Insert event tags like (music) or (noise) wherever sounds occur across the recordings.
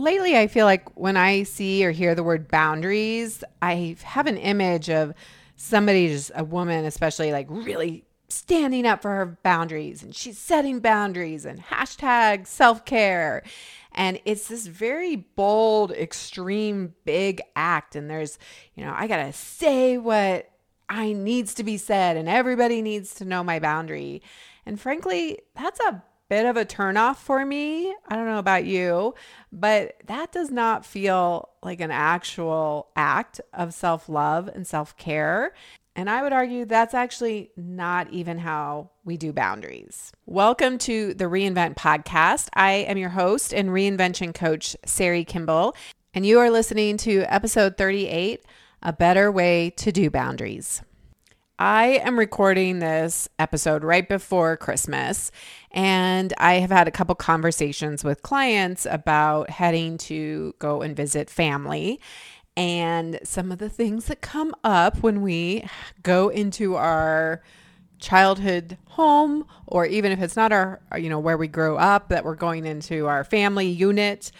lately I feel like when I see or hear the word boundaries, I have an image of somebody, just a woman, especially like really standing up for her boundaries and she's setting boundaries and hashtag self care. And it's this very bold, extreme, big act. And there's, you know, I got to say what I needs to be said and everybody needs to know my boundary. And frankly, that's a bit of a turnoff for me. I don't know about you, but that does not feel like an actual act of self love and self care. And I would argue that's actually not even how we do boundaries. Welcome to the Reinvent Podcast. I am your host and reinvention coach, Sari Kimbell, and you are listening to episode 38 A Better Way to Do Boundaries. I am recording this episode right before Christmas, and I have had a couple conversations with clients about heading to go and visit family. And some of the things that come up when we go into our childhood home or even if it's not our you know where we grow up that we're going into our family unit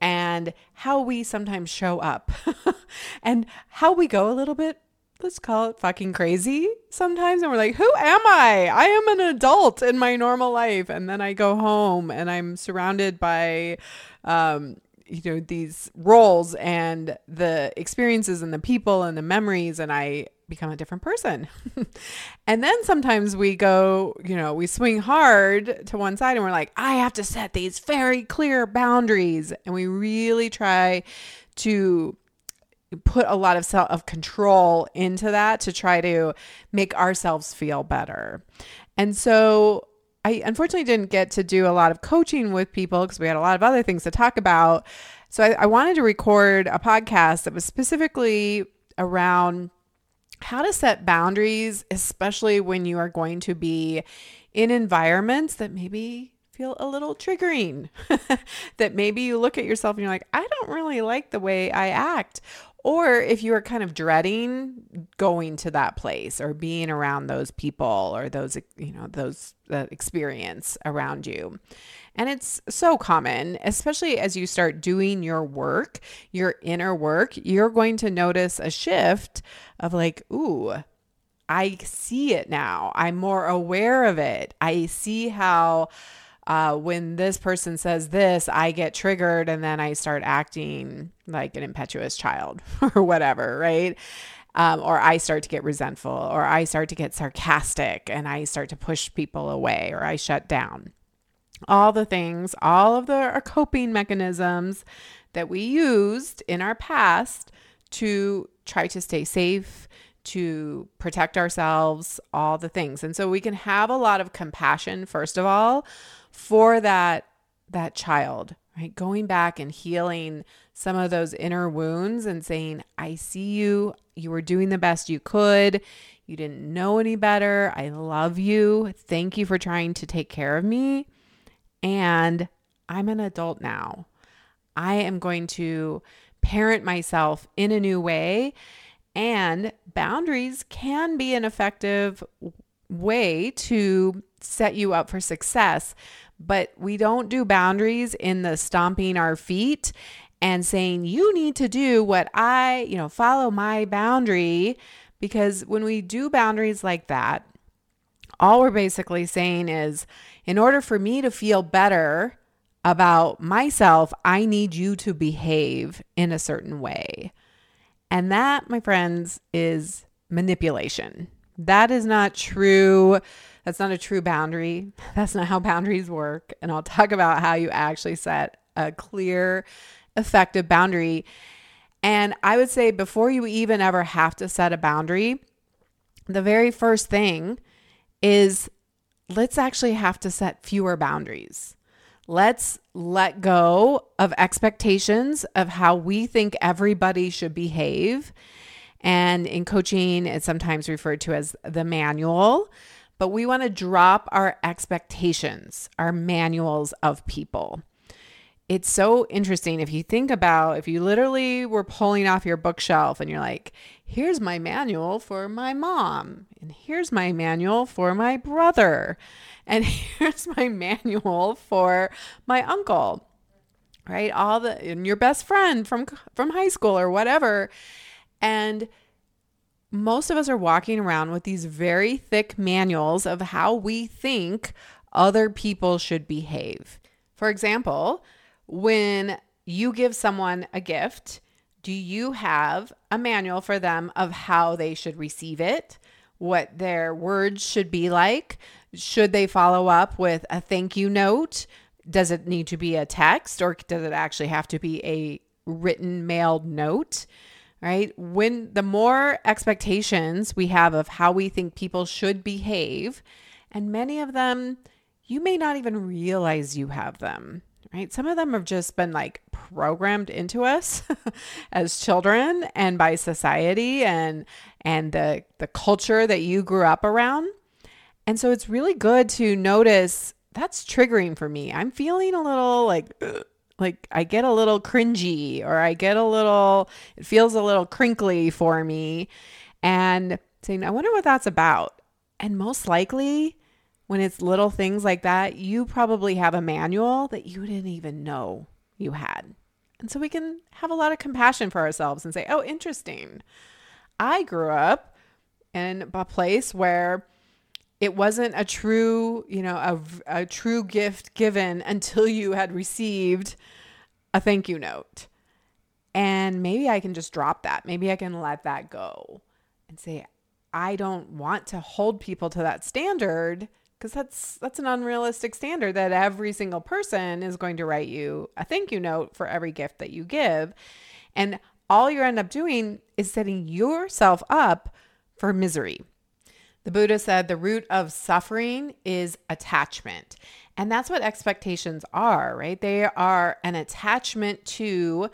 and how we sometimes show up (laughs) and how we go a little bit let's call it fucking crazy sometimes. And we're like, who am I? I am an adult in my normal life. And then I go home and I'm surrounded by, um, you know, these roles and the experiences and the people and the memories. And I become a different person. (laughs) and then sometimes we go, you know, we swing hard to one side and we're like, I have to set these very clear boundaries. And we really try to put a lot of self of control into that to try to make ourselves feel better. And so I unfortunately didn't get to do a lot of coaching with people because we had a lot of other things to talk about. So I, I wanted to record a podcast that was specifically around how to set boundaries, especially when you are going to be in environments that maybe feel a little triggering. (laughs) that maybe you look at yourself and you're like, I don't really like the way I act. Or if you are kind of dreading going to that place or being around those people or those, you know, those experience around you. And it's so common, especially as you start doing your work, your inner work, you're going to notice a shift of like, ooh, I see it now. I'm more aware of it. I see how uh, when this person says this, I get triggered and then I start acting like an impetuous child (laughs) or whatever, right? Um, or I start to get resentful, or I start to get sarcastic and I start to push people away, or I shut down. All the things, all of the coping mechanisms that we used in our past to try to stay safe, to protect ourselves, all the things. And so we can have a lot of compassion, first of all, for that that child, right? Going back and healing some of those inner wounds and saying, I see you. You were doing the best you could. You didn't know any better. I love you. Thank you for trying to take care of me. And I'm an adult now. I am going to parent myself in a new way. And boundaries can be an effective way to set you up for success but we don't do boundaries in the stomping our feet and saying, you need to do what I, you know, follow my boundary. Because when we do boundaries like that, all we're basically saying is, in order for me to feel better about myself, I need you to behave in a certain way. And that, my friends, is manipulation. That is not true that's not a true boundary. That's not how boundaries work. And I'll talk about how you actually set a clear, effective boundary. And I would say before you even ever have to set a boundary, the very first thing is let's actually have to set fewer boundaries. Let's let go of expectations of how we think everybody should behave. And in coaching, it's sometimes referred to as the manual but we want to drop our expectations, our manuals of people. It's so interesting if you think about if you literally were pulling off your bookshelf and you're like, here's my manual for my mom, and here's my manual for my brother, and (laughs) here's my manual for my uncle. right? All the and your best friend from from high school or whatever. And most of us are walking around with these very thick manuals of how we think other people should behave. For example, when you give someone a gift, do you have a manual for them of how they should receive it? What their words should be like? Should they follow up with a thank you note? Does it need to be a text or does it actually have to be a written mailed note? Right? When the more expectations we have of how we think people should behave, and many of them you may not even realize you have them right? Some of them have just been like programmed into us (laughs) as children and by society and and the the culture that you grew up around. And so it's really good to notice that's triggering for me. I'm feeling a little like like I get a little cringy or I get a little it feels a little crinkly for me and saying I wonder what that's about. And most likely when it's little things like that, you probably have a manual that you didn't even know you had. And so we can have a lot of compassion for ourselves and say, oh, interesting. I grew up in a place where it wasn't a true, you know, a, a true gift given until you had received a thank you note. And maybe I can just drop that. Maybe I can let that go and say, I don't want to hold people to that standard because that's that's an unrealistic standard that every single person is going to write you a thank you note for every gift that you give and all you end up doing is setting yourself up for misery the buddha said the root of suffering is attachment and that's what expectations are right they are an attachment to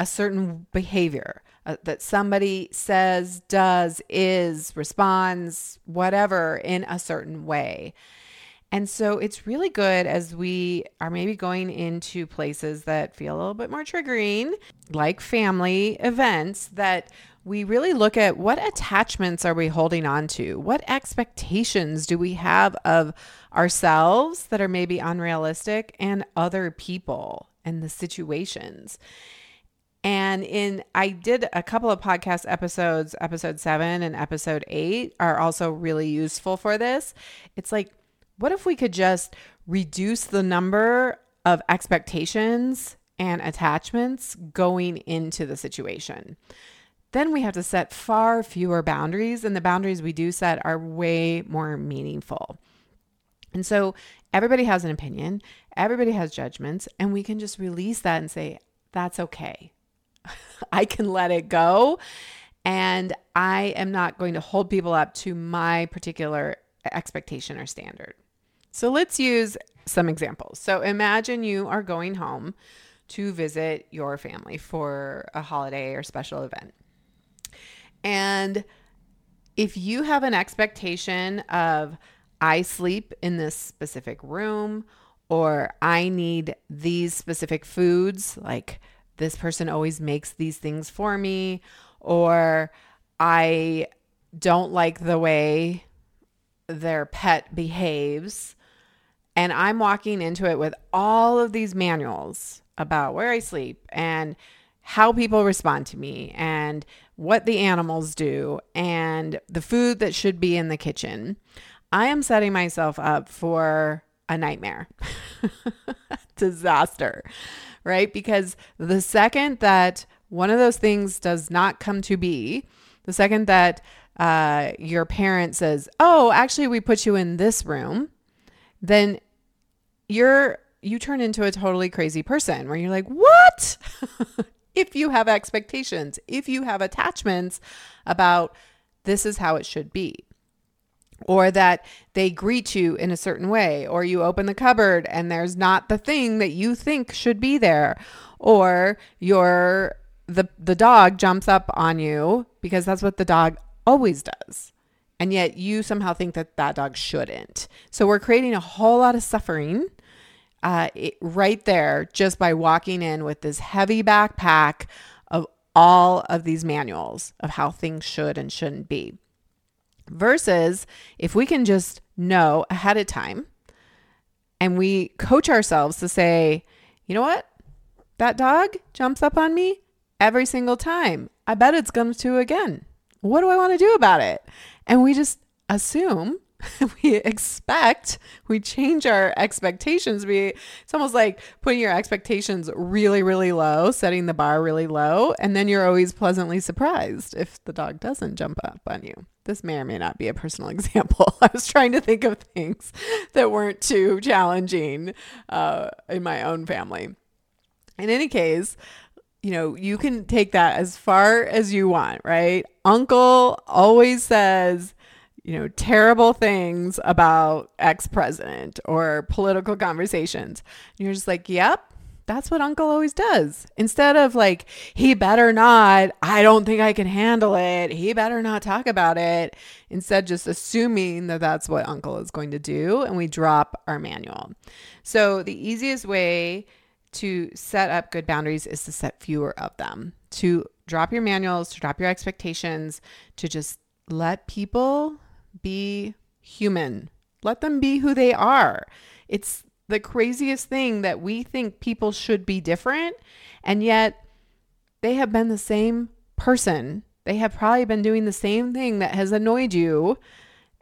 a certain behavior uh, that somebody says, does, is, responds, whatever in a certain way. And so it's really good as we are maybe going into places that feel a little bit more triggering, like family events, that we really look at what attachments are we holding on to? What expectations do we have of ourselves that are maybe unrealistic and other people and the situations? And in I did a couple of podcast episodes, episode 7 and episode 8 are also really useful for this. It's like what if we could just reduce the number of expectations and attachments going into the situation? Then we have to set far fewer boundaries, and the boundaries we do set are way more meaningful. And so everybody has an opinion, everybody has judgments, and we can just release that and say, that's okay. (laughs) I can let it go. And I am not going to hold people up to my particular expectation or standard. So let's use some examples. So imagine you are going home to visit your family for a holiday or special event. And if you have an expectation of, I sleep in this specific room, or I need these specific foods, like this person always makes these things for me, or I don't like the way their pet behaves. And I'm walking into it with all of these manuals about where I sleep and how people respond to me and what the animals do and the food that should be in the kitchen. I am setting myself up for a nightmare, (laughs) disaster right? Because the second that one of those things does not come to be, the second that uh, your parent says, "Oh, actually, we put you in this room," then you're you turn into a totally crazy person where you're like, "What?" (laughs) if you have expectations, if you have attachments about this is how it should be or that they greet you in a certain way, or you open the cupboard and there's not the thing that you think should be there, or your the the dog jumps up on you because that's what the dog always does. And yet you somehow think that that dog shouldn't. So we're creating a whole lot of suffering uh, it, right there just by walking in with this heavy backpack of all of these manuals of how things should and shouldn't be. Versus if we can just know ahead of time and we coach ourselves to say, you know what? that dog jumps up on me every single time. I bet it's going to again. What do I want to do about it? And we just assume (laughs) we expect we change our expectations. We it's almost like putting your expectations really really low setting the bar really low and then you're always pleasantly surprised if the dog doesn't jump up on you. This may or may not be a personal (laughs) example. I was trying to think of things that weren't too challenging uh, in my own family. In any case you know, you can take that as far as you want, right? Uncle always says, you know, terrible things about ex president or political conversations. And you're just like, yep, that's what uncle always does. Instead of like, he better not, I don't think I can handle it. He better not talk about it. Instead, just assuming that that's what uncle is going to do. And we drop our manual. So the easiest way to set up good boundaries is to set fewer of them, to drop your manuals, to drop your expectations, to just let people be human. Let them be who they are. It's the craziest thing that we think people should be different, and yet they have been the same person. They have probably been doing the same thing that has annoyed you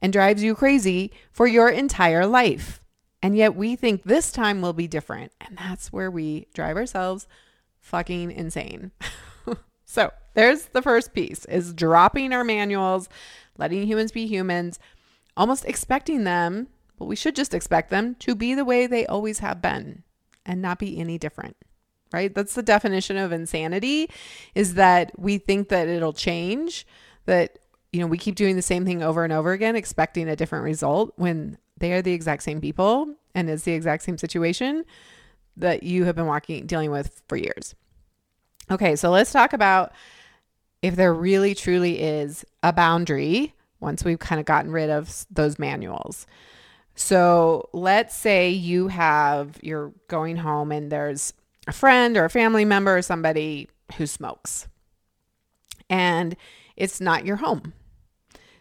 and drives you crazy for your entire life. And yet we think this time will be different. And that's where we drive ourselves fucking insane. (laughs) so there's the first piece is dropping our manuals, letting humans be humans, almost expecting them, but we should just expect them to be the way they always have been and not be any different. Right? That's the definition of insanity is that we think that it'll change, that you know, we keep doing the same thing over and over again expecting a different result when they are the exact same people and it's the exact same situation that you have been walking dealing with for years. Okay, so let's talk about if there really truly is a boundary once we've kind of gotten rid of those manuals. So let's say you have, you're going home and there's a friend or a family member or somebody who smokes and it's not your home.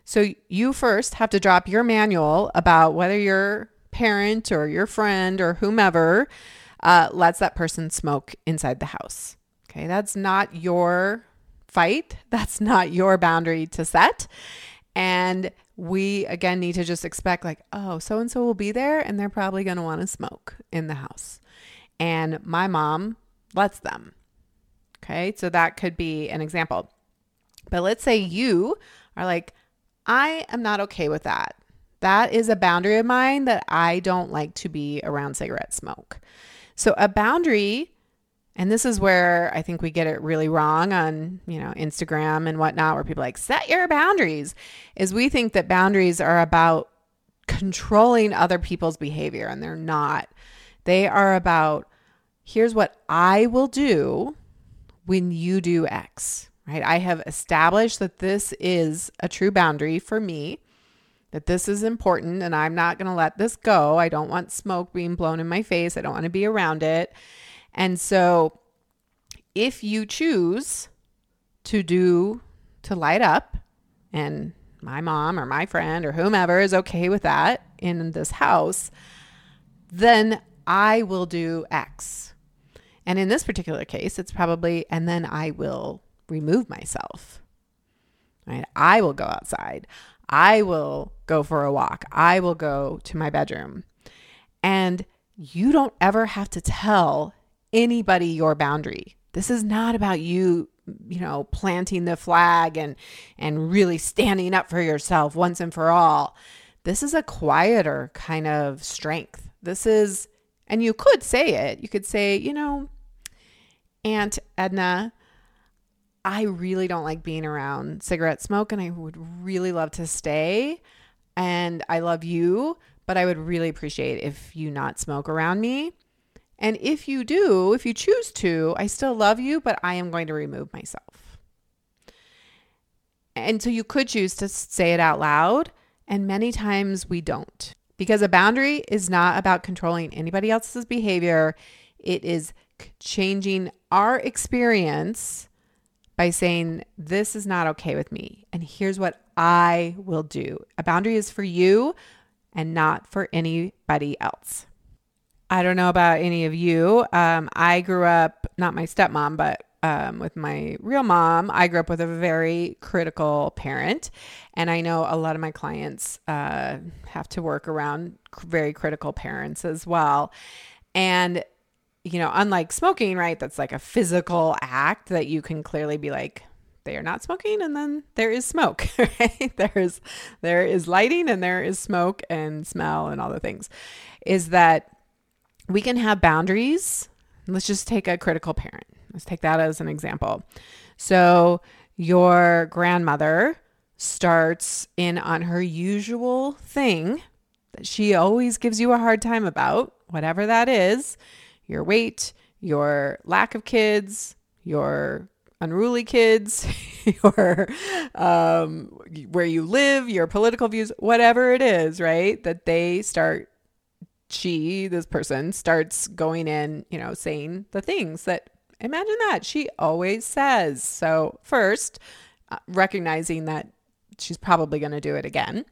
So you first have to drop your manual about whether your parent or your friend or whomever uh, lets that person smoke inside the house. Okay, that's not your fight. That's not your boundary to set. And we again need to just expect like, oh, so and so will be there and they're probably going to want to smoke in the house. And my mom lets them. Okay, so that could be an example. But let's say you are like, I am not okay with that. That is a boundary of mine that I don't like to be around cigarette smoke. So a boundary and this is where I think we get it really wrong on, you know, Instagram and whatnot, where people like set your boundaries, is we think that boundaries are about controlling other people's behavior and they're not. They are about here's what I will do when you do X, right? I have established that this is a true boundary for me, that this is important and I'm not going to let this go. I don't want smoke being blown in my face. I don't want to be around it. And so if you choose to do, to light up, and my mom or my friend or whomever is okay with that in this house, then I will do X. And in this particular case, it's probably, and then I will remove myself. Right? I will go outside. I will go for a walk. I will go to my bedroom. And you don't ever have to tell anybody your boundary. This is not about you, you know, planting the flag and and really standing up for yourself once and for all. This is a quieter kind of strength. This is and you could say it. You could say, you know, Aunt Edna, I really don't like being around cigarette smoke and I would really love to stay. And I love you, but I would really appreciate if you not smoke around me. And if you do, if you choose to, I still love you, but I am going to remove myself. And so you could choose to say it out loud. And many times we don't because a boundary is not about controlling anybody else's behavior. It is changing our experience by saying, This is not okay with me. And here's what I will do. A boundary is for you and not for anybody else. I don't know about any of you. Um, I grew up not my stepmom, but um, with my real mom, I grew up with a very critical parent. And I know a lot of my clients uh, have to work around very critical parents as well. And, you know, unlike smoking, right, that's like a physical act that you can clearly be like, they are not smoking and then there is smoke (laughs) right there's there is lighting and there is smoke and smell and all the things is that we can have boundaries let's just take a critical parent let's take that as an example so your grandmother starts in on her usual thing that she always gives you a hard time about whatever that is your weight your lack of kids your unruly kids, (laughs) your um, where you live, your political views, whatever it is, right? That they start, she, this person, starts going in, you know, saying the things that imagine that she always says. So, first, uh, recognizing that she's probably going to do it again.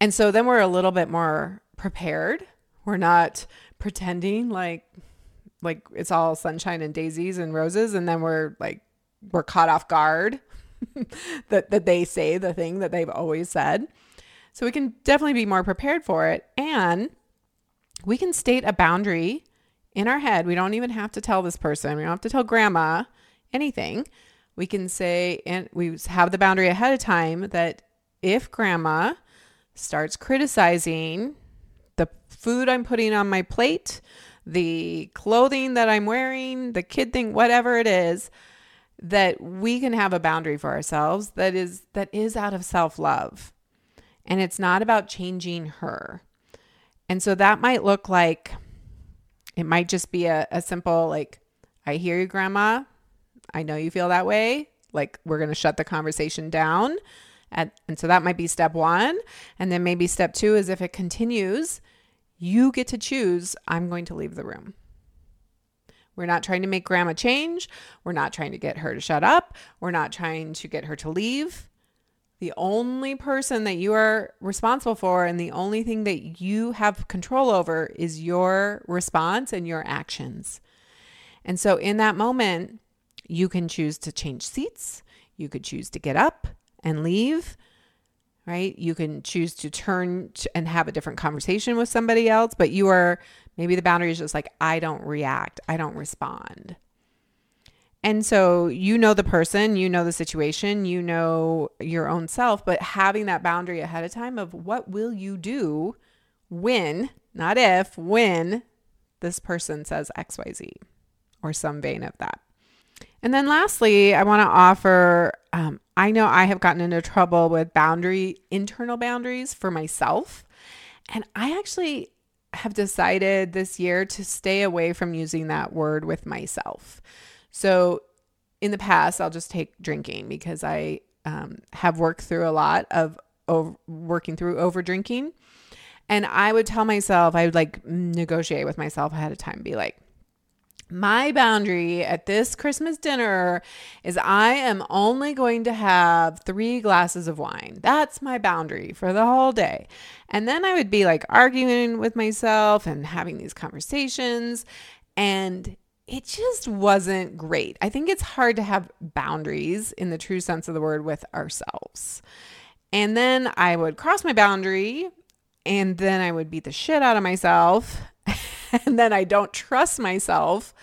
And so then we're a little bit more prepared. We're not pretending like like it's all sunshine and daisies and roses and then we're like we're caught off guard (laughs) that that they say the thing that they've always said. So we can definitely be more prepared for it and we can state a boundary in our head. We don't even have to tell this person. We don't have to tell grandma anything. We can say and we have the boundary ahead of time that if grandma starts criticizing the food I'm putting on my plate, the clothing that I'm wearing, the kid thing, whatever it is, that we can have a boundary for ourselves that is that is out of self-love. And it's not about changing her. And so that might look like it might just be a, a simple like, I hear you, grandma. I know you feel that way. Like we're gonna shut the conversation down. At, and so that might be step one. And then maybe step two is if it continues, you get to choose, I'm going to leave the room. We're not trying to make grandma change. We're not trying to get her to shut up. We're not trying to get her to leave. The only person that you are responsible for and the only thing that you have control over is your response and your actions. And so in that moment, you can choose to change seats. You could choose to get up and leave, right? You can choose to turn and have a different conversation with somebody else, but you are Maybe the boundary is just like, I don't react, I don't respond. And so you know the person, you know the situation, you know your own self, but having that boundary ahead of time of what will you do when, not if, when this person says XYZ or some vein of that. And then lastly, I want to offer um, I know I have gotten into trouble with boundary, internal boundaries for myself. And I actually have decided this year to stay away from using that word with myself. So in the past, I'll just take drinking because I um, have worked through a lot of over, working through over drinking. And I would tell myself, I would like negotiate with myself ahead of time, be like, my boundary at this Christmas dinner is I am only going to have three glasses of wine. That's my boundary for the whole day. And then I would be like arguing with myself and having these conversations. And it just wasn't great. I think it's hard to have boundaries in the true sense of the word with ourselves. And then I would cross my boundary and then I would beat the shit out of myself (laughs) and then I don't trust myself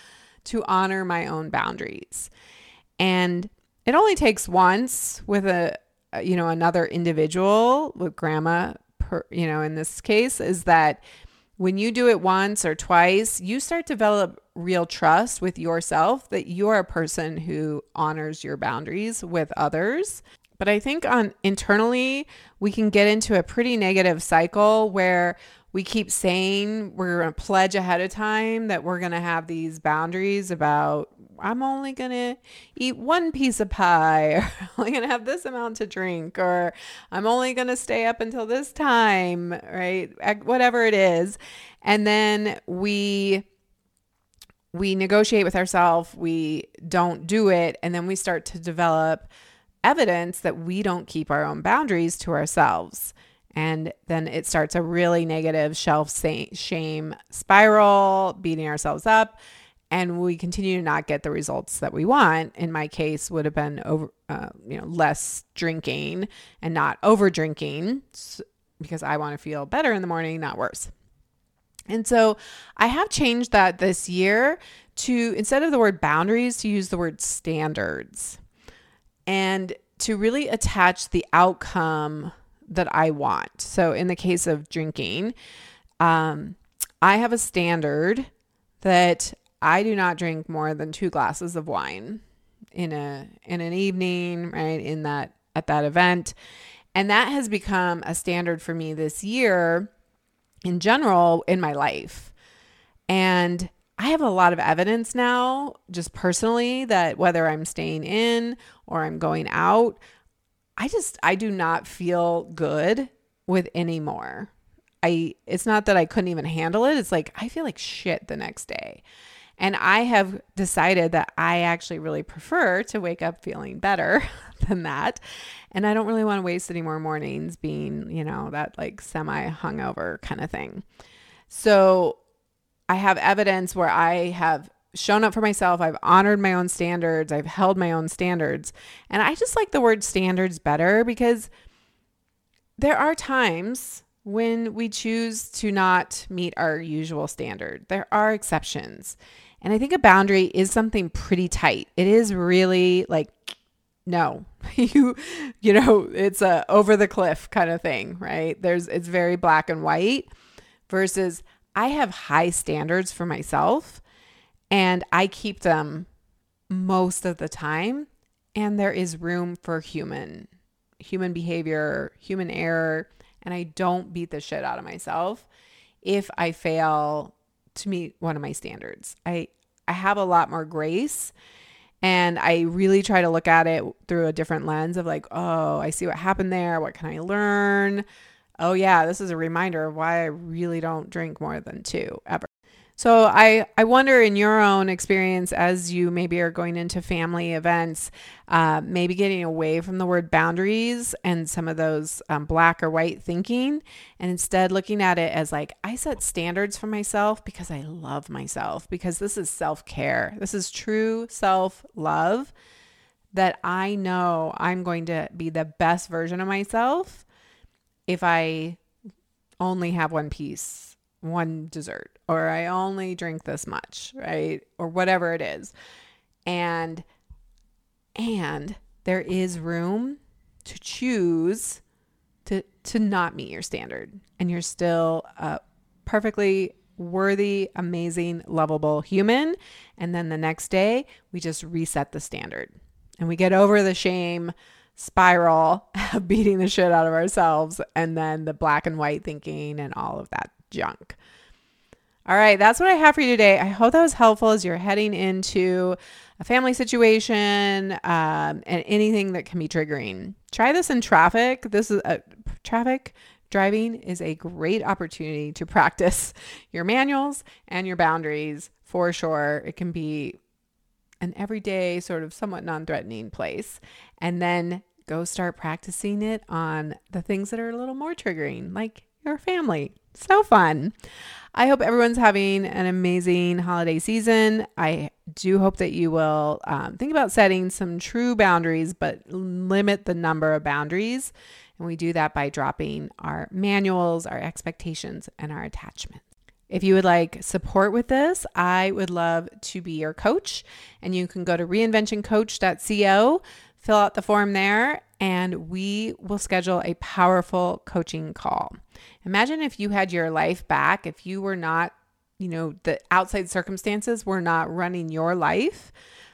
to honor my own boundaries. And it only takes once with a, you know, another individual with grandma, per, you know, in this case, is that when you do it once or twice, you start to develop real trust with yourself that you're a person who honors your boundaries with others. But I think on internally, we can get into a pretty negative cycle where we keep saying we're going to pledge ahead of time that we're going to have these boundaries about I'm only going to eat one piece of pie (laughs) or I'm only going to have this amount to drink or I'm only going to stay up until this time, right? Whatever it is. And then we we negotiate with ourselves, we don't do it, and then we start to develop evidence that we don't keep our own boundaries to ourselves. And then it starts a really negative shelf shame spiral, beating ourselves up. and we continue to not get the results that we want. In my case, would have been over, uh, you know, less drinking and not over drinking because I want to feel better in the morning, not worse. And so I have changed that this year to instead of the word boundaries, to use the word standards and to really attach the outcome that I want. So in the case of drinking, um, I have a standard that I do not drink more than two glasses of wine in a in an evening, right? In that at that event. And that has become a standard for me this year in general in my life. And I have a lot of evidence now, just personally, that whether I'm staying in or I'm going out, I just I do not feel good with any more. I it's not that I couldn't even handle it. It's like I feel like shit the next day. And I have decided that I actually really prefer to wake up feeling better (laughs) than that. And I don't really want to waste any more mornings being, you know, that like semi hungover kind of thing. So I have evidence where I have shown up for myself. I've honored my own standards. I've held my own standards. And I just like the word standards better because there are times when we choose to not meet our usual standard. There are exceptions. And I think a boundary is something pretty tight. It is really like no. (laughs) you you know, it's a over the cliff kind of thing, right? There's it's very black and white versus I have high standards for myself and I keep them most of the time and there is room for human human behavior, human error, and I don't beat the shit out of myself if I fail to meet one of my standards. I I have a lot more grace and I really try to look at it through a different lens of like, oh, I see what happened there. What can I learn? Oh yeah, this is a reminder of why I really don't drink more than two ever. So I, I wonder in your own experience as you maybe are going into family events, uh, maybe getting away from the word boundaries and some of those um, black or white thinking, and instead looking at it as like, I set standards for myself because I love myself, because this is self care. This is true self love that I know I'm going to be the best version of myself if I only have one piece one dessert or I only drink this much, right? Or whatever it is. And and there is room to choose to to not meet your standard and you're still a perfectly worthy, amazing, lovable human and then the next day we just reset the standard and we get over the shame spiral (laughs) beating the shit out of ourselves and then the black and white thinking and all of that junk. All right, that's what I have for you today. I hope that was helpful as you're heading into a family situation um, and anything that can be triggering. Try this in traffic. This is a traffic driving is a great opportunity to practice (laughs) your manuals and your boundaries for sure. It can be an everyday sort of somewhat non-threatening place and then go start practicing it on the things that are a little more triggering like your family so fun. I hope everyone's having an amazing holiday season. I do hope that you will um, think about setting some true boundaries, but limit the number of boundaries. And we do that by dropping our manuals, our expectations, and our attachments. If you would like support with this, I would love to be your coach. And you can go to reinventioncoach.co, fill out the form there, and we will schedule a powerful coaching call. Imagine if you had your life back, if you were not, you know, the outside circumstances were not running your life,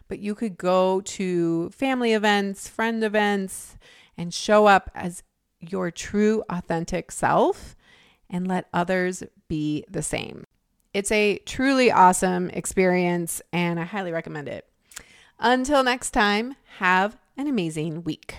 but you could go to family events, friend events, and show up as your true, authentic self and let others be the same. It's a truly awesome experience, and I highly recommend it. Until next time, have an amazing week.